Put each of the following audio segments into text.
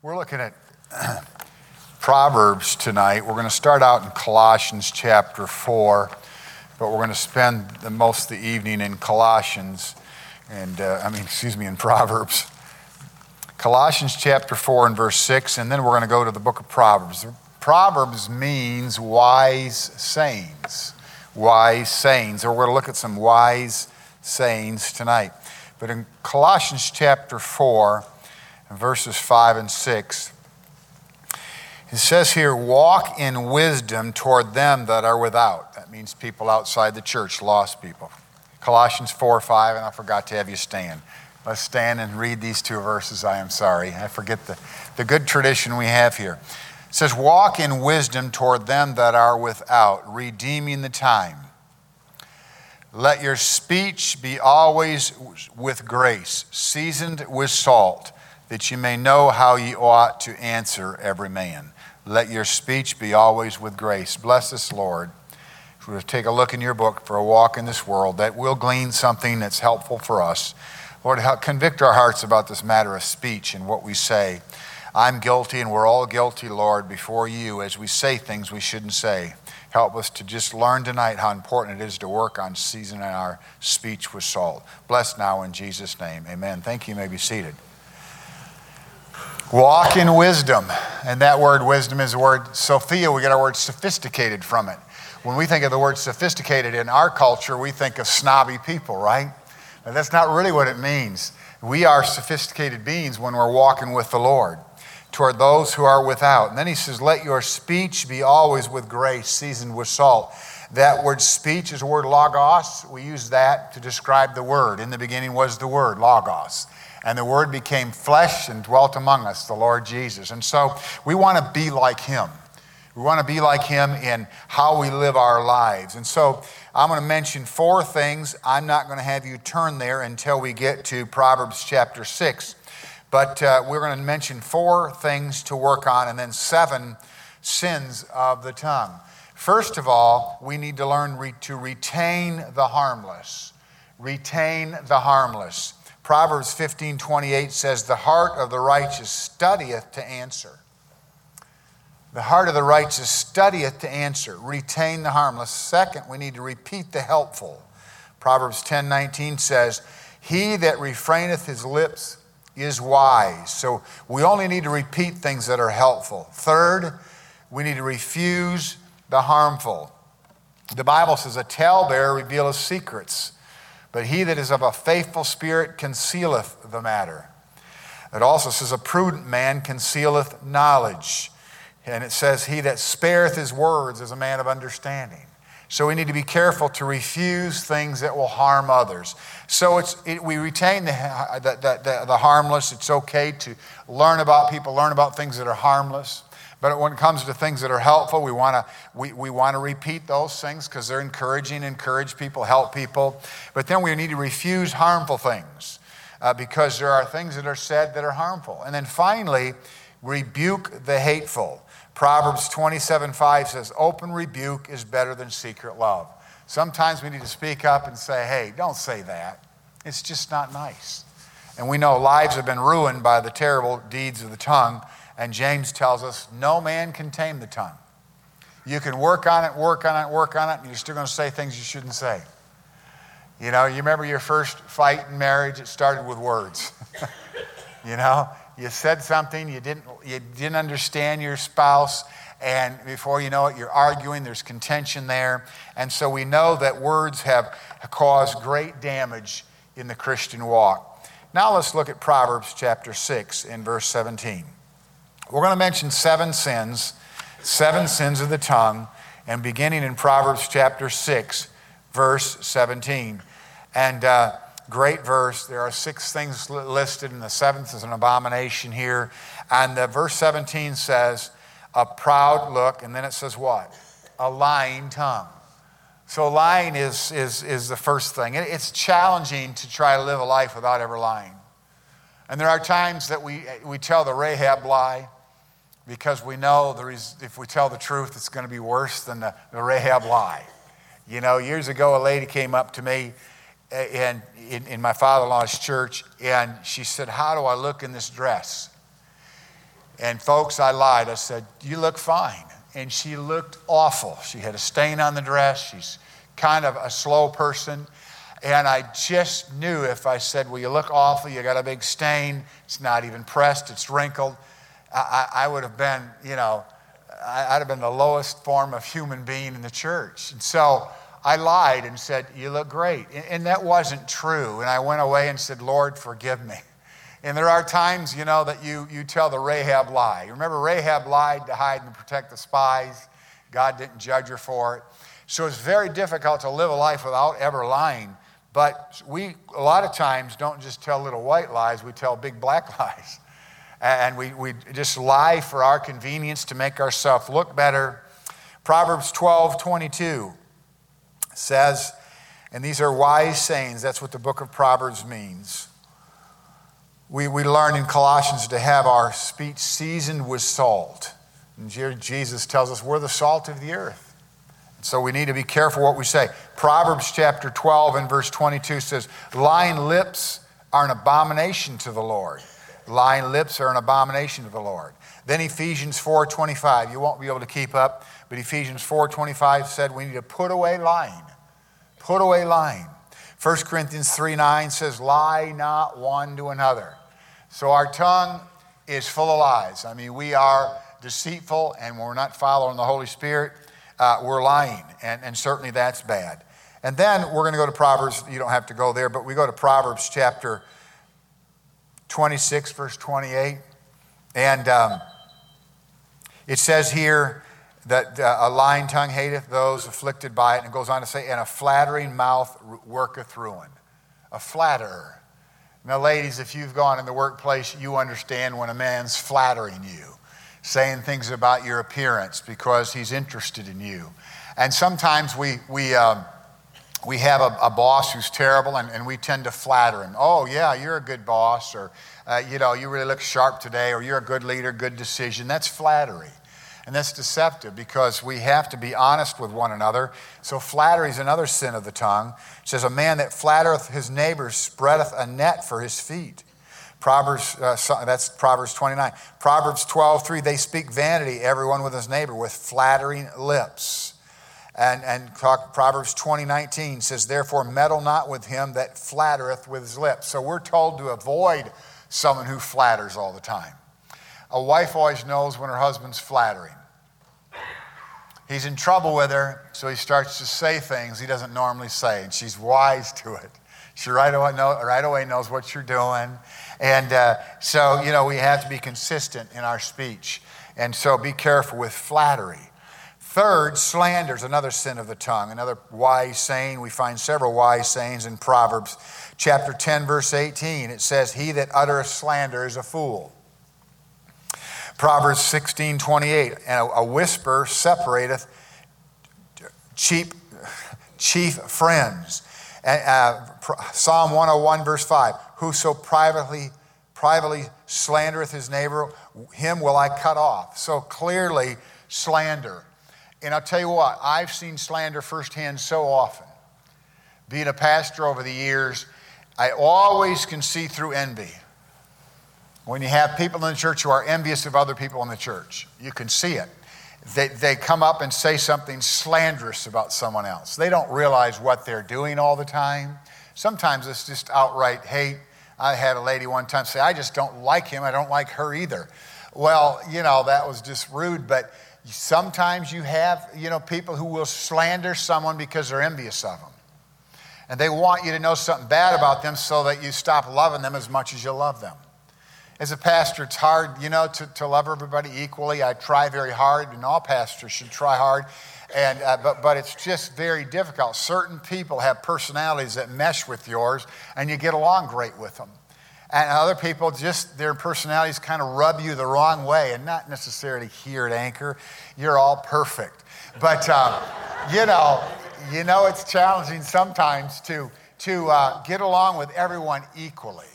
We're looking at Proverbs tonight. We're going to start out in Colossians chapter 4, but we're going to spend the most of the evening in Colossians, and uh, I mean, excuse me, in Proverbs. Colossians chapter 4 and verse 6, and then we're going to go to the book of Proverbs. Proverbs means wise sayings. Wise sayings. And we're going to look at some wise sayings tonight. But in Colossians chapter 4, verses 5 and 6. It says here, walk in wisdom toward them that are without. That means people outside the church, lost people. Colossians 4 5, and I forgot to have you stand. Let's stand and read these two verses. I am sorry. I forget the, the good tradition we have here. It says, Walk in wisdom toward them that are without, redeeming the time. Let your speech be always with grace, seasoned with salt that you may know how ye ought to answer every man. Let your speech be always with grace. Bless us, Lord. If we take a look in your book for a walk in this world, that will glean something that's helpful for us. Lord, help convict our hearts about this matter of speech and what we say. I'm guilty, and we're all guilty, Lord, before you as we say things we shouldn't say. Help us to just learn tonight how important it is to work on seasoning our speech with salt. Bless now in Jesus' name. Amen. Thank you. You may be seated. Walk in wisdom. And that word wisdom is the word Sophia. We get our word sophisticated from it. When we think of the word sophisticated in our culture, we think of snobby people, right? But that's not really what it means. We are sophisticated beings when we're walking with the Lord toward those who are without. And then he says, Let your speech be always with grace, seasoned with salt. That word speech is the word logos. We use that to describe the word. In the beginning was the word, logos. And the Word became flesh and dwelt among us, the Lord Jesus. And so we want to be like Him. We want to be like Him in how we live our lives. And so I'm going to mention four things. I'm not going to have you turn there until we get to Proverbs chapter 6. But uh, we're going to mention four things to work on and then seven sins of the tongue. First of all, we need to learn re- to retain the harmless. Retain the harmless. Proverbs 15 28 says, The heart of the righteous studieth to answer. The heart of the righteous studieth to answer. Retain the harmless. Second, we need to repeat the helpful. Proverbs 10 19 says, He that refraineth his lips is wise. So we only need to repeat things that are helpful. Third, we need to refuse the harmful. The Bible says, A talebearer revealeth secrets but he that is of a faithful spirit concealeth the matter. It also says, A prudent man concealeth knowledge. And it says, He that spareth his words is a man of understanding. So we need to be careful to refuse things that will harm others. So it's, it, we retain the, the, the, the harmless. It's okay to learn about people, learn about things that are harmless. But when it comes to things that are helpful, we want to we, we want to repeat those things because they're encouraging, encourage people, help people. But then we need to refuse harmful things uh, because there are things that are said that are harmful. And then finally, rebuke the hateful. Proverbs 27 5 says, Open rebuke is better than secret love. Sometimes we need to speak up and say, Hey, don't say that. It's just not nice. And we know lives have been ruined by the terrible deeds of the tongue. And James tells us no man can tame the tongue. You can work on it, work on it, work on it, and you're still going to say things you shouldn't say. You know, you remember your first fight in marriage, it started with words. you know, you said something, you didn't, you didn't understand your spouse, and before you know it, you're arguing, there's contention there. And so we know that words have caused great damage in the Christian walk. Now let's look at Proverbs chapter 6 in verse 17. We're going to mention seven sins, seven sins of the tongue, and beginning in Proverbs chapter 6, verse 17. And uh, great verse. There are six things listed, and the seventh is an abomination here. And the verse 17 says, a proud look, and then it says what? A lying tongue. So lying is, is, is the first thing. It's challenging to try to live a life without ever lying. And there are times that we, we tell the Rahab lie because we know there is, if we tell the truth, it's going to be worse than the, the Rahab lie. You know, years ago, a lady came up to me in, in my father-in-law's church, and she said, "How do I look in this dress?" And folks, I lied. I said, You look fine. And she looked awful. She had a stain on the dress. She's kind of a slow person. And I just knew if I said, Well, you look awful, you got a big stain, it's not even pressed, it's wrinkled, I, I would have been, you know, I'd have been the lowest form of human being in the church. And so I lied and said, You look great. And that wasn't true. And I went away and said, Lord, forgive me. And there are times, you know, that you, you tell the Rahab lie. Remember, Rahab lied to hide and protect the spies. God didn't judge her for it. So it's very difficult to live a life without ever lying. But we, a lot of times, don't just tell little white lies, we tell big black lies. And we, we just lie for our convenience to make ourselves look better. Proverbs 12 22 says, and these are wise sayings, that's what the book of Proverbs means. We, we learn in Colossians to have our speech seasoned with salt. And Jesus tells us we're the salt of the earth. So we need to be careful what we say. Proverbs chapter 12 and verse 22 says, Lying lips are an abomination to the Lord. Lying lips are an abomination to the Lord. Then Ephesians 4:25, you won't be able to keep up, but Ephesians 4:25 said we need to put away lying. Put away lying. 1 Corinthians 3:9 says, Lie not one to another. So our tongue is full of lies. I mean, we are deceitful and we're not following the Holy Spirit uh, we're lying, and, and certainly that's bad. And then we're going to go to Proverbs. You don't have to go there, but we go to Proverbs chapter 26, verse 28. And um, it says here that uh, a lying tongue hateth those afflicted by it. And it goes on to say, and a flattering mouth worketh ruin. A flatterer. Now, ladies, if you've gone in the workplace, you understand when a man's flattering you saying things about your appearance because he's interested in you. And sometimes we, we, um, we have a, a, boss who's terrible and, and we tend to flatter him. Oh, yeah, you're a good boss, or, uh, you know, you really look sharp today, or you're a good leader, good decision. That's flattery. And that's deceptive because we have to be honest with one another. So, flattery is another sin of the tongue. It says, A man that flattereth his neighbor spreadeth a net for his feet. Proverbs, uh, that's Proverbs 29. Proverbs 12, 3, they speak vanity, everyone with his neighbor, with flattering lips. And, and Proverbs 20, 19 says, Therefore, meddle not with him that flattereth with his lips. So we're told to avoid someone who flatters all the time. A wife always knows when her husband's flattering. He's in trouble with her, so he starts to say things he doesn't normally say, and she's wise to it. She right away, know, right away knows what you're doing. And uh, so, you know, we have to be consistent in our speech. And so be careful with flattery. Third, slander is another sin of the tongue, another wise saying. We find several wise sayings in Proverbs chapter 10, verse 18. It says, He that uttereth slander is a fool. Proverbs 16, 28. And a whisper separateth cheap, chief friends. Uh, Psalm 101, verse 5 Whoso privately, privately slandereth his neighbor, him will I cut off. So clearly, slander. And I'll tell you what, I've seen slander firsthand so often. Being a pastor over the years, I always can see through envy. When you have people in the church who are envious of other people in the church, you can see it they, they come up and say something slanderous about someone else. They don't realize what they're doing all the time. Sometimes it's just outright hate. I had a lady one time say, I just don't like him. I don't like her either. Well, you know, that was just rude, but sometimes you have, you know, people who will slander someone because they're envious of them. And they want you to know something bad about them so that you stop loving them as much as you love them. As a pastor, it's hard, you know, to, to love everybody equally. I try very hard, and all pastors should try hard. And, uh, but, but it's just very difficult. Certain people have personalities that mesh with yours, and you get along great with them. And other people, just their personalities kind of rub you the wrong way, and not necessarily here at Anchor. You're all perfect. But, uh, you know, you know it's challenging sometimes to, to uh, get along with everyone equally.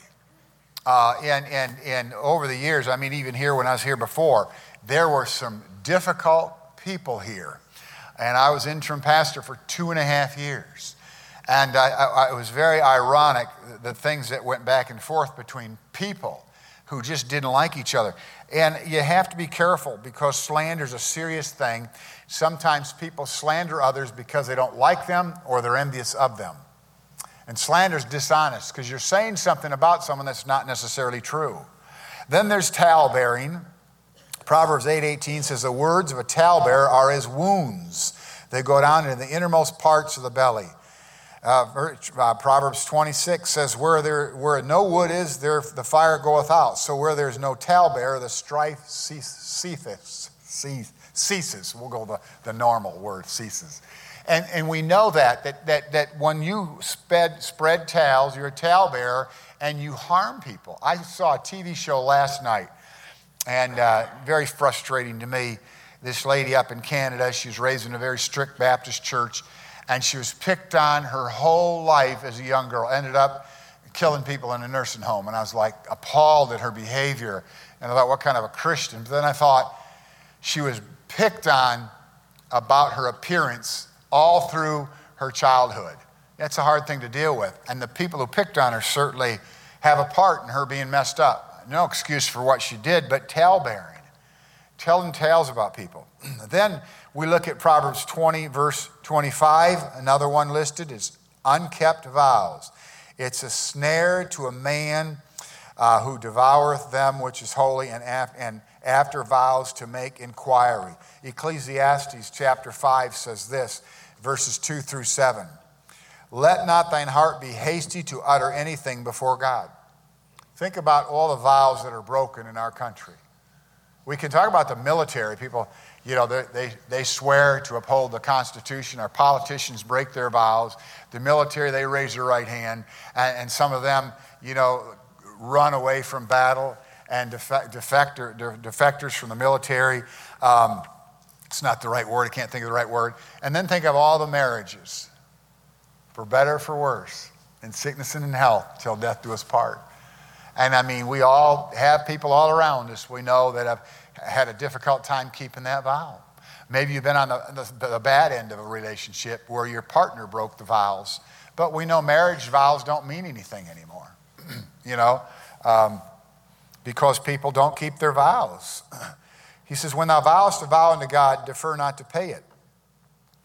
Uh, and, and, and over the years, I mean, even here when I was here before, there were some difficult people here. And I was interim pastor for two and a half years. And I, I, it was very ironic the things that went back and forth between people who just didn't like each other. And you have to be careful because slander is a serious thing. Sometimes people slander others because they don't like them or they're envious of them. And slander is dishonest because you're saying something about someone that's not necessarily true. Then there's talebearing. Proverbs 8:18 says the words of a talebearer are as wounds. They go down into the innermost parts of the belly. Uh, uh, Proverbs 26 says, where, there, where no wood is, there the fire goeth out. So where there's no talebearer, the strife ceases. Ceases. We'll go the, the normal word, ceases. And, and we know that, that, that, that when you spread, spread towels, you're a talebearer, and you harm people. I saw a TV show last night, and uh, very frustrating to me. This lady up in Canada, she was raised in a very strict Baptist church and she was picked on her whole life as a young girl. Ended up killing people in a nursing home. And I was like appalled at her behavior. And I thought, what kind of a Christian? But then I thought, she was picked on about her appearance all through her childhood. That's a hard thing to deal with. And the people who picked on her certainly have a part in her being messed up. No excuse for what she did, but tale bearing, telling tales about people. then we look at Proverbs 20, verse 25. Another one listed is unkept vows. It's a snare to a man uh, who devoureth them which is holy, and, af- and after vows to make inquiry. Ecclesiastes chapter 5 says this, verses 2 through 7. Let not thine heart be hasty to utter anything before God. Think about all the vows that are broken in our country. We can talk about the military. People, you know, they, they, they swear to uphold the Constitution. Our politicians break their vows. The military, they raise their right hand. And, and some of them, you know, run away from battle and defect, defector, defectors from the military. Um, it's not the right word. I can't think of the right word. And then think of all the marriages, for better for worse, in sickness and in health, till death do us part. And I mean, we all have people all around us we know that have had a difficult time keeping that vow. Maybe you've been on the, the, the bad end of a relationship where your partner broke the vows. But we know marriage vows don't mean anything anymore, you know, um, because people don't keep their vows. He says, When thou vowest a vow unto God, defer not to pay it.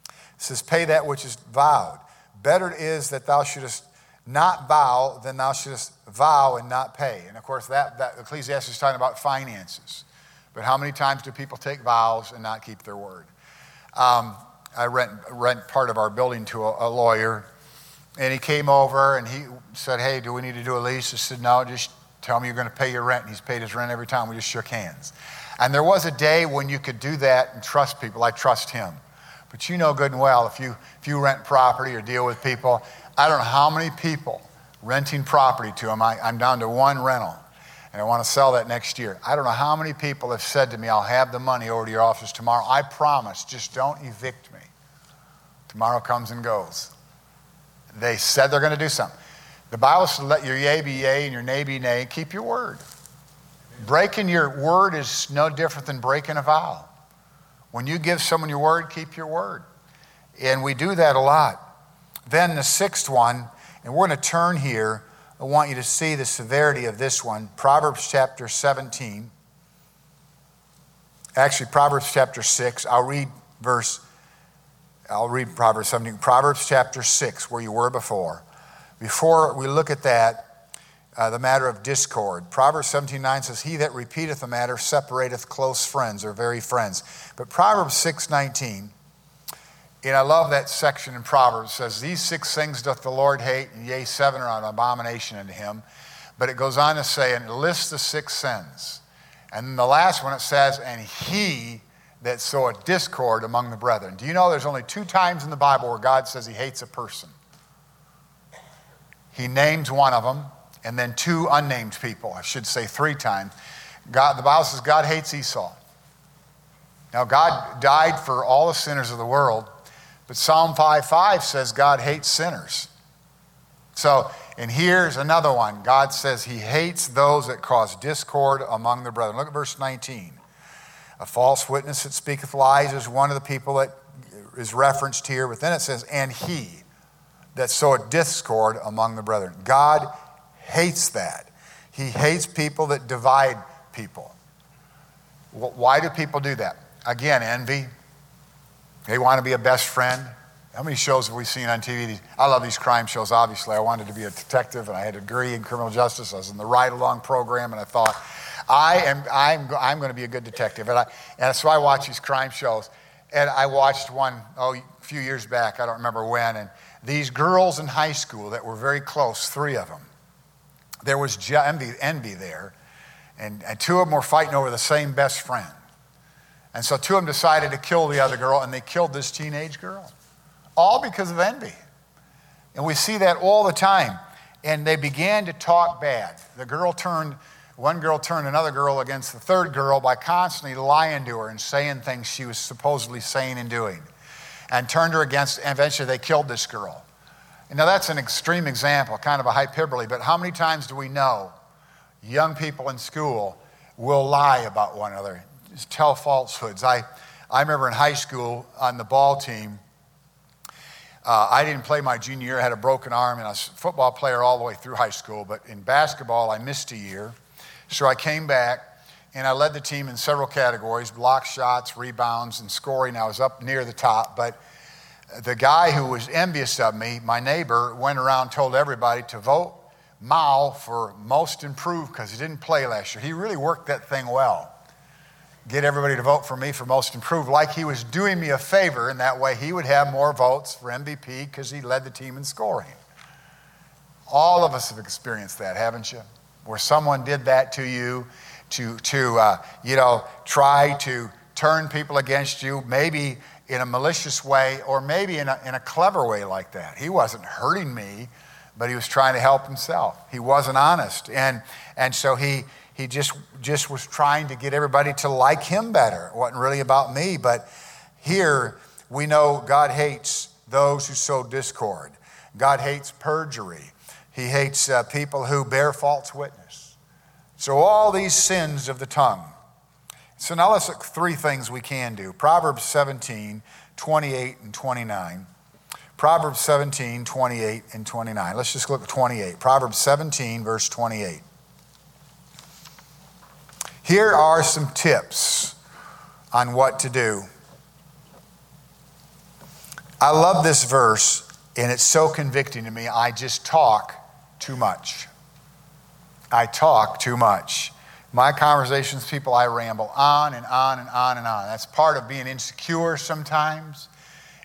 He says, Pay that which is vowed. Better it is that thou shouldest not vow than thou shouldest vow and not pay. And of course, that, that Ecclesiastes is talking about finances. But how many times do people take vows and not keep their word? Um, I rent, rent part of our building to a, a, lawyer, and he came over and he said, Hey, do we need to do a lease? I said, No, just tell me you're going to pay your rent. And he's paid his rent every time. We just shook hands. And there was a day when you could do that and trust people. I trust him. But you know good and well, if you, if you rent property or deal with people, I don't know how many people renting property to them. I, I'm down to one rental, and I want to sell that next year. I don't know how many people have said to me, I'll have the money over to your office tomorrow. I promise, just don't evict me. Tomorrow comes and goes. They said they're going to do something. The Bible says, let your yea be yea and your nay be nay. Keep your word. Breaking your word is no different than breaking a vow. When you give someone your word, keep your word. And we do that a lot. Then the sixth one, and we're going to turn here. I want you to see the severity of this one. Proverbs chapter 17. Actually, Proverbs chapter 6. I'll read verse, I'll read Proverbs 17. Proverbs chapter 6, where you were before. Before we look at that, uh, the matter of discord. Proverbs 17 9 says, He that repeateth a matter separateth close friends or very friends. But Proverbs 6 19 and I love that section in Proverbs. Says, These six things doth the Lord hate, and yea, seven are an abomination unto him. But it goes on to say, and it lists the six sins. And then the last one it says, And he that soweth discord among the brethren. Do you know there's only two times in the Bible where God says he hates a person? He names one of them, and then two unnamed people. I should say three times. God, the Bible says God hates Esau. Now, God died for all the sinners of the world, but Psalm 5 5 says God hates sinners. So, and here's another one God says he hates those that cause discord among the brethren. Look at verse 19. A false witness that speaketh lies is one of the people that is referenced here, but then it says, and he that soweth discord among the brethren. God hates that. He hates people that divide people. Why do people do that? Again, envy. They want to be a best friend. How many shows have we seen on TV? I love these crime shows, obviously. I wanted to be a detective and I had a degree in criminal justice. I was in the ride along program and I thought, I am, I'm, I'm going to be a good detective. And, I, and so I watch these crime shows. And I watched one, oh, a few years back, I don't remember when. And these girls in high school that were very close, three of them, there was envy, envy there. And, and two of them were fighting over the same best friend. And so two of them decided to kill the other girl, and they killed this teenage girl. All because of envy. And we see that all the time. And they began to talk bad. The girl turned, one girl turned another girl against the third girl by constantly lying to her and saying things she was supposedly saying and doing. And turned her against, and eventually they killed this girl. Now, that's an extreme example, kind of a hyperbole, but how many times do we know young people in school will lie about one another, tell falsehoods? I, I remember in high school on the ball team, uh, I didn't play my junior year, I had a broken arm, and I was a football player all the way through high school, but in basketball, I missed a year. So I came back and I led the team in several categories block shots, rebounds, and scoring. I was up near the top, but the guy who was envious of me, my neighbor, went around told everybody to vote Mao for most improved because he didn't play last year. He really worked that thing well. Get everybody to vote for me for most improved, like he was doing me a favor, and that way he would have more votes for MVP because he led the team in scoring. All of us have experienced that, haven't you? Where someone did that to you to, to uh, you know, try to turn people against you, maybe in a malicious way or maybe in a, in a clever way like that. He wasn't hurting me, but he was trying to help himself. He wasn't honest. And, and so he, he just, just was trying to get everybody to like him better. It wasn't really about me. But here we know God hates those who sow discord, God hates perjury, He hates uh, people who bear false witness. So, all these sins of the tongue so now let's look three things we can do. Proverbs 17, 28 and 29. Proverbs 17, 28 and 29. Let's just look at 28. Proverbs 17, verse 28. Here are some tips on what to do. I love this verse, and it's so convicting to me. I just talk too much. I talk too much. My conversations, people, I ramble on and on and on and on. That's part of being insecure sometimes.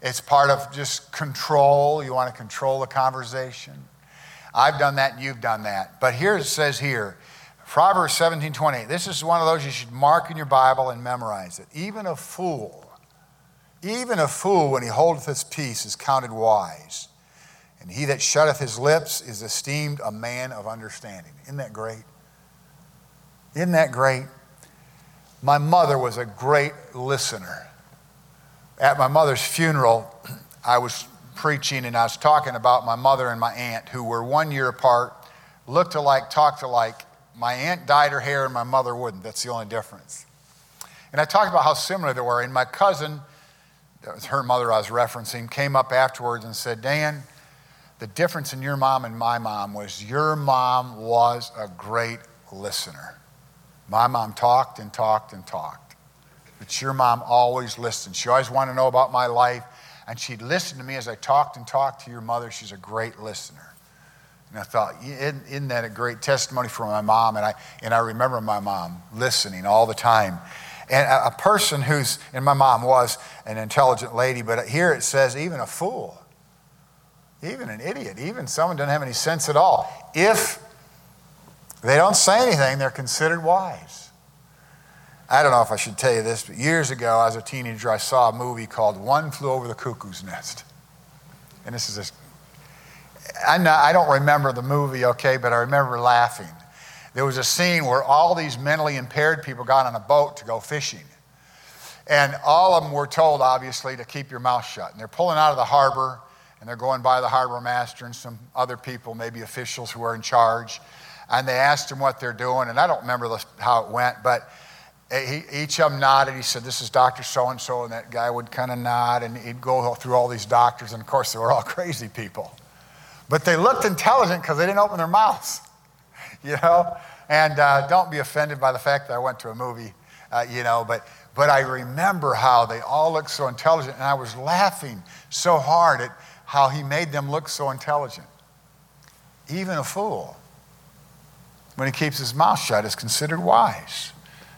It's part of just control. You want to control the conversation. I've done that and you've done that. But here it says here, Proverbs 17 28. This is one of those you should mark in your Bible and memorize it. Even a fool, even a fool, when he holdeth his peace, is counted wise. And he that shutteth his lips is esteemed a man of understanding. Isn't that great? Isn't that great? My mother was a great listener. At my mother's funeral, I was preaching and I was talking about my mother and my aunt, who were one year apart, looked alike, talked alike. My aunt dyed her hair and my mother wouldn't. That's the only difference. And I talked about how similar they were. And my cousin, that was her mother I was referencing, came up afterwards and said, Dan, the difference in your mom and my mom was your mom was a great listener. My mom talked and talked and talked. But your mom always listened. She always wanted to know about my life, and she'd listen to me as I talked and talked to your mother. She's a great listener. And I thought, isn't that a great testimony for my mom? And I, and I remember my mom listening all the time. And a person who's, and my mom was an intelligent lady, but here it says, even a fool, even an idiot, even someone doesn't have any sense at all. If they don't say anything, they're considered wise. I don't know if I should tell you this, but years ago, as a teenager, I saw a movie called One Flew Over the Cuckoo's Nest. And this is this. Not, I don't remember the movie, okay, but I remember laughing. There was a scene where all these mentally impaired people got on a boat to go fishing. And all of them were told, obviously, to keep your mouth shut. And they're pulling out of the harbor, and they're going by the harbor master and some other people, maybe officials who are in charge and they asked him what they're doing, and I don't remember the, how it went, but eh, he, each of them nodded. He said, This is Dr. So and so, and that guy would kind of nod, and he'd go through all these doctors, and of course, they were all crazy people. But they looked intelligent because they didn't open their mouths. you know? And uh, don't be offended by the fact that I went to a movie, uh, you know, but, but I remember how they all looked so intelligent, and I was laughing so hard at how he made them look so intelligent. Even a fool, when he keeps his mouth shut, is considered wise.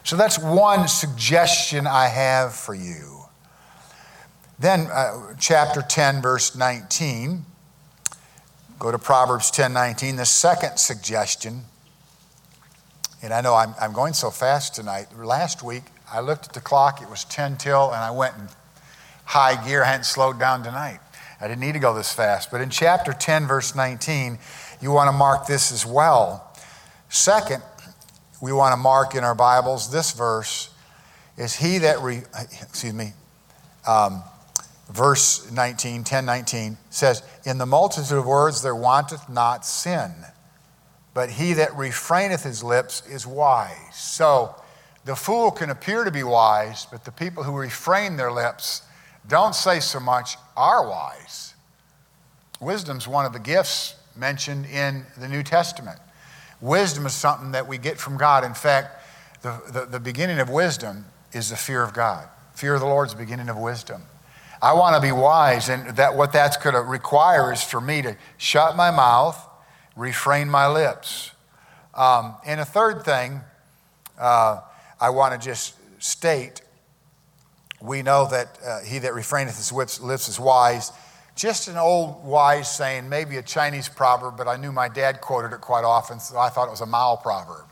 So that's one suggestion I have for you. Then, uh, chapter 10, verse 19. Go to Proverbs 10 19. The second suggestion, and I know I'm, I'm going so fast tonight. Last week, I looked at the clock, it was 10 till, and I went in high gear. I hadn't slowed down tonight. I didn't need to go this fast. But in chapter 10, verse 19, you want to mark this as well. Second, we want to mark in our Bibles this verse is he that, re, excuse me, um, verse 19, 10 19 says, In the multitude of words there wanteth not sin, but he that refraineth his lips is wise. So the fool can appear to be wise, but the people who refrain their lips don't say so much are wise. Wisdom's one of the gifts mentioned in the New Testament. Wisdom is something that we get from God. In fact, the, the, the beginning of wisdom is the fear of God. Fear of the Lord is the beginning of wisdom. I want to be wise, and that what that's going to require is for me to shut my mouth, refrain my lips. Um, and a third thing, uh, I want to just state we know that uh, he that refraineth his lips, lips is wise. Just an old wise saying, maybe a Chinese proverb, but I knew my dad quoted it quite often, so I thought it was a Mao proverb.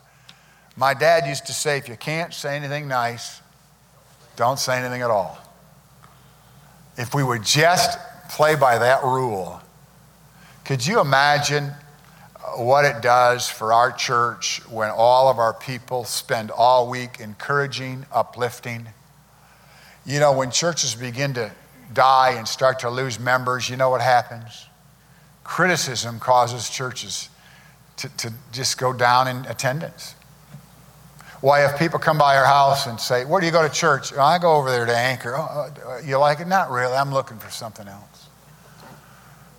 My dad used to say, if you can't say anything nice, don't say anything at all. If we would just play by that rule, could you imagine what it does for our church when all of our people spend all week encouraging, uplifting? You know, when churches begin to die and start to lose members, you know what happens? Criticism causes churches to, to just go down in attendance. Why, if people come by our house and say, Where do you go to church? I go over there to Anchor. Oh, uh, you like it? Not really. I'm looking for something else.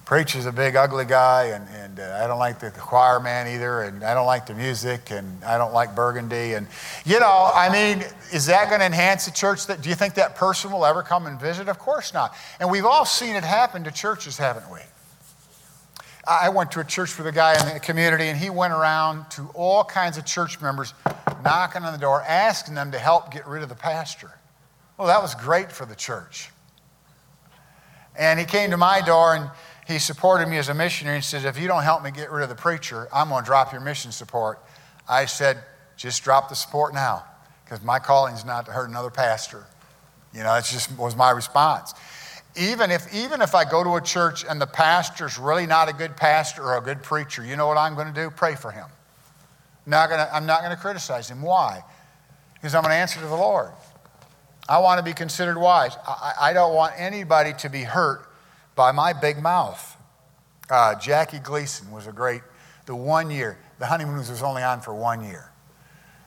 Preacher's a big, ugly guy, and, and uh, I don't like the choir man either, and I don't like the music, and I don't like burgundy. And, you know, I mean, is that going to enhance the church? That, do you think that person will ever come and visit? Of course not. And we've all seen it happen to churches, haven't we? I went to a church with a guy in the community, and he went around to all kinds of church members, knocking on the door, asking them to help get rid of the pastor. Well, that was great for the church. And he came to my door, and he supported me as a missionary and said, If you don't help me get rid of the preacher, I'm going to drop your mission support. I said, Just drop the support now, because my calling is not to hurt another pastor. You know, that just was my response. Even if, even if I go to a church and the pastor's really not a good pastor or a good preacher, you know what I'm going to do? Pray for him. Not gonna, I'm not going to criticize him. Why? Because I'm going to answer to the Lord. I want to be considered wise. I, I don't want anybody to be hurt by my big mouth. Uh, Jackie Gleason was a great, the one year, the honeymoon was only on for one year.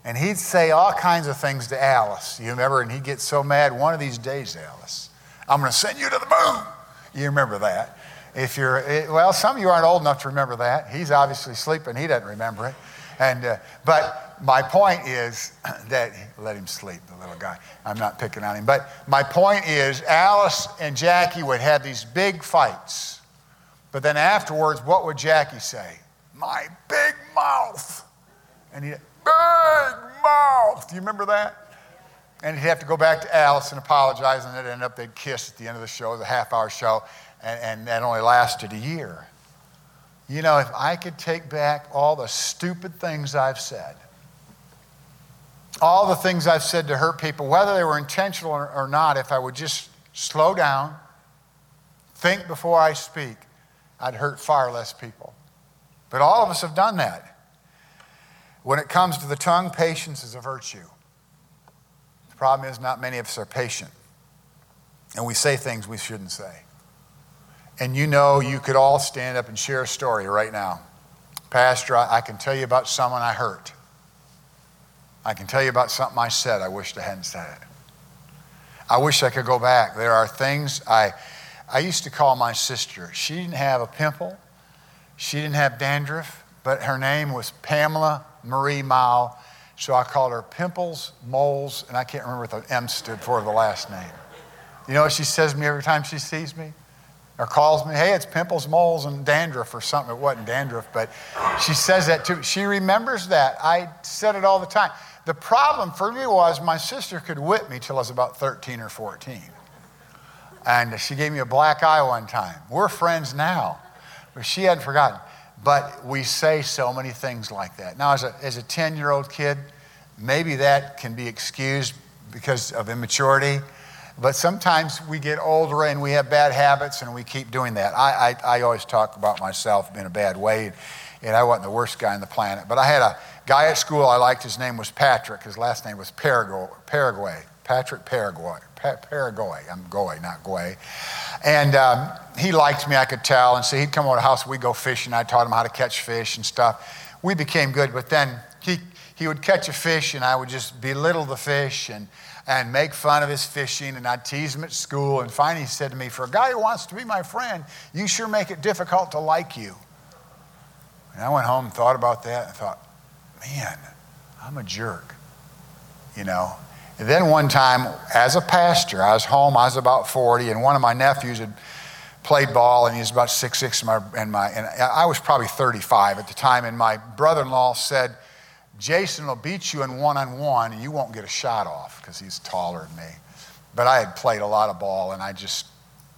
And he'd say all kinds of things to Alice. You remember? And he'd get so mad, one of these days, Alice, I'm going to send you to the moon. You remember that. If you're, eh, well, some of you aren't old enough to remember that. He's obviously sleeping, he doesn't remember it. And, uh, but my point is that, let him sleep, the little guy. I'm not picking on him. But my point is, Alice and Jackie would have these big fights. But then afterwards, what would Jackie say? My big mouth. And he, big mouth. Do you remember that? And he'd have to go back to Alice and apologize, and it'd end up they'd kiss at the end of the show, the half hour show, and, and that only lasted a year. You know, if I could take back all the stupid things I've said, all the things I've said to hurt people, whether they were intentional or, or not, if I would just slow down, think before I speak, I'd hurt far less people. But all of us have done that. When it comes to the tongue, patience is a virtue. Problem is, not many of us are patient. And we say things we shouldn't say and you know you could all stand up and share a story right now. Pastor, I, I, can tell you about someone I hurt. I can tell you about something I said I wished I hadn't said it. I wish I could go back. There are things I, I used to call my sister. She didn't have a pimple, she didn't have dandruff, but her name was Pamela Marie Mao. So I called her Pimples, Moles, and I can't remember what the M stood for the last name. You know what she says to me every time she sees me? Or calls me, hey, it's pimples, moles, and dandruff or something. It wasn't dandruff, but she says that too. She remembers that. I said it all the time. The problem for me was my sister could whip me till I was about 13 or 14. And she gave me a black eye one time. We're friends now, but she hadn't forgotten. But we say so many things like that. Now, as a, as a 10 year old kid, maybe that can be excused because of immaturity. But sometimes we get older and we have bad habits and we keep doing that. I, I, I always talk about myself in a bad way, and I wasn't the worst guy on the planet. But I had a guy at school I liked, his name was Patrick. His last name was Paraguay. Paraguay. Patrick Paraguay. Pa- Paraguay. I'm Goy, not Guay. And um, he liked me, I could tell. And so he'd come over to the house, we'd go fishing. I taught him how to catch fish and stuff. We became good, but then he, he would catch a fish and I would just belittle the fish and and make fun of his fishing, and I'd tease him at school. And finally, he said to me, For a guy who wants to be my friend, you sure make it difficult to like you. And I went home and thought about that and thought, Man, I'm a jerk, you know. And then one time, as a pastor, I was home, I was about 40, and one of my nephews had played ball, and he was about six six, and, my, and, my, and I was probably 35 at the time, and my brother in law said, Jason will beat you in one on one, and you won't get a shot off because he's taller than me. But I had played a lot of ball, and I just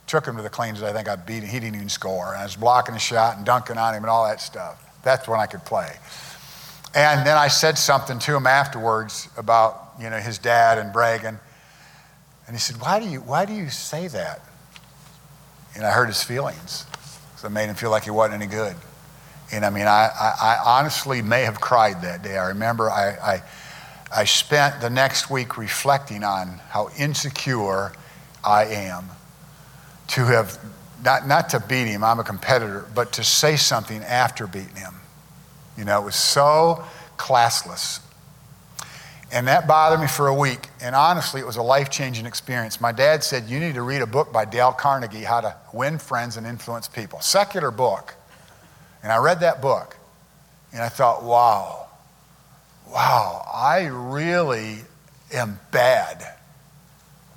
took him to the cleans. I think I beat him. He didn't even score. And I was blocking a shot and dunking on him and all that stuff. That's when I could play. And then I said something to him afterwards about you know his dad and bragging. And he said, "Why do you why do you say that?" And I hurt his feelings. So it made him feel like he wasn't any good. And I mean, I, I, I honestly may have cried that day. I remember I, I, I spent the next week reflecting on how insecure I am to have, not, not to beat him, I'm a competitor, but to say something after beating him. You know, it was so classless. And that bothered me for a week. And honestly, it was a life changing experience. My dad said, You need to read a book by Dale Carnegie, How to Win Friends and Influence People. Secular book. And I read that book and I thought, wow, wow, I really am bad.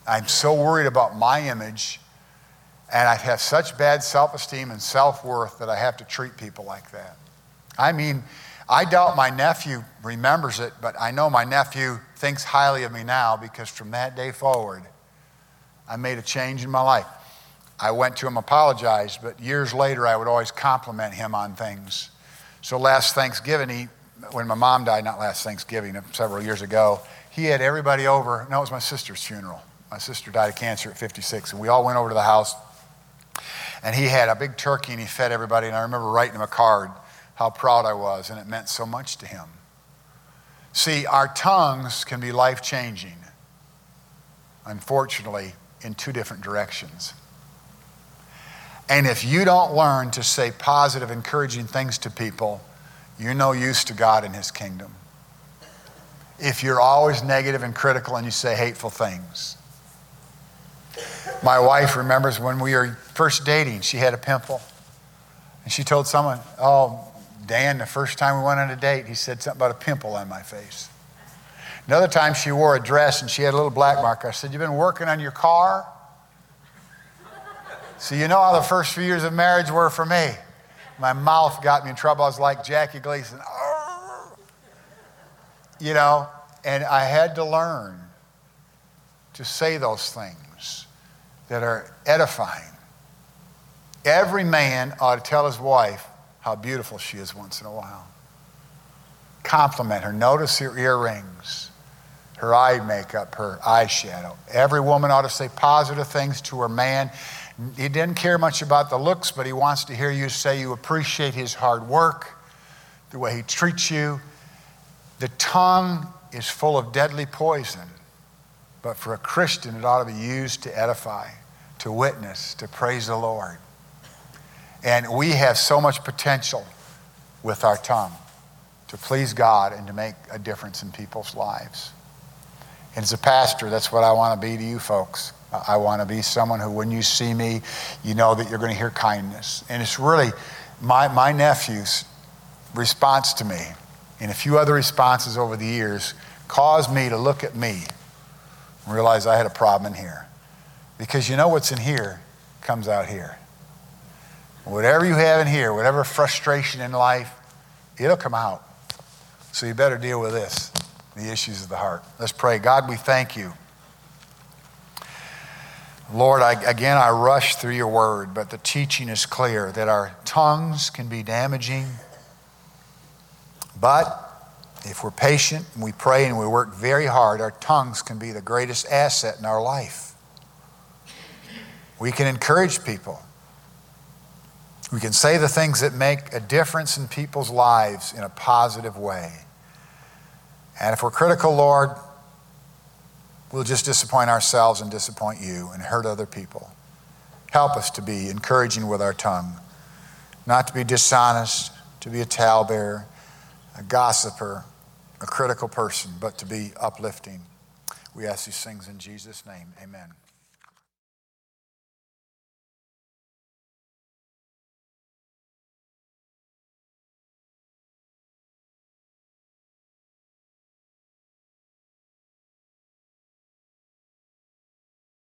I'm so worried about my image and I have such bad self esteem and self worth that I have to treat people like that. I mean, I doubt my nephew remembers it, but I know my nephew thinks highly of me now because from that day forward, I made a change in my life. I went to him, apologized, but years later I would always compliment him on things. So last Thanksgiving, he, when my mom died, not last Thanksgiving, several years ago, he had everybody over. No, it was my sister's funeral. My sister died of cancer at 56, and we all went over to the house. And he had a big turkey and he fed everybody. And I remember writing him a card how proud I was, and it meant so much to him. See, our tongues can be life changing, unfortunately, in two different directions. And if you don't learn to say positive, encouraging things to people, you're no use to God and His kingdom. If you're always negative and critical and you say hateful things. My wife remembers when we were first dating, she had a pimple. And she told someone, Oh, Dan, the first time we went on a date, he said something about a pimple on my face. Another time she wore a dress and she had a little black mark. I said, You've been working on your car? So, you know how the first few years of marriage were for me. My mouth got me in trouble. I was like Jackie Gleason. You know, and I had to learn to say those things that are edifying. Every man ought to tell his wife how beautiful she is once in a while. Compliment her. Notice her earrings, her eye makeup, her eyeshadow. Every woman ought to say positive things to her man he didn't care much about the looks, but he wants to hear you say you appreciate his hard work, the way he treats you. The tongue is full of deadly poison, but for a Christian, it ought to be used to edify, to witness, to praise the Lord. And we have so much potential with our tongue to please God and to make a difference in people's lives. And as a pastor, that's what I want to be to you folks. I want to be someone who, when you see me, you know that you're going to hear kindness. And it's really my, my nephews, response to me and a few other responses over the years caused me to look at me and realize I had a problem in here. Because you know what's in here comes out here. Whatever you have in here, whatever frustration in life, it'll come out. So you better deal with this the issues of the heart. Let's pray. God, we thank you. Lord, I, again, I rush through your word, but the teaching is clear that our tongues can be damaging. But if we're patient and we pray and we work very hard, our tongues can be the greatest asset in our life. We can encourage people. We can say the things that make a difference in people's lives in a positive way. And if we're critical, Lord, we'll just disappoint ourselves and disappoint you and hurt other people. Help us to be encouraging with our tongue, not to be dishonest, to be a talebearer, a gossiper, a critical person, but to be uplifting. We ask these things in Jesus' name. Amen.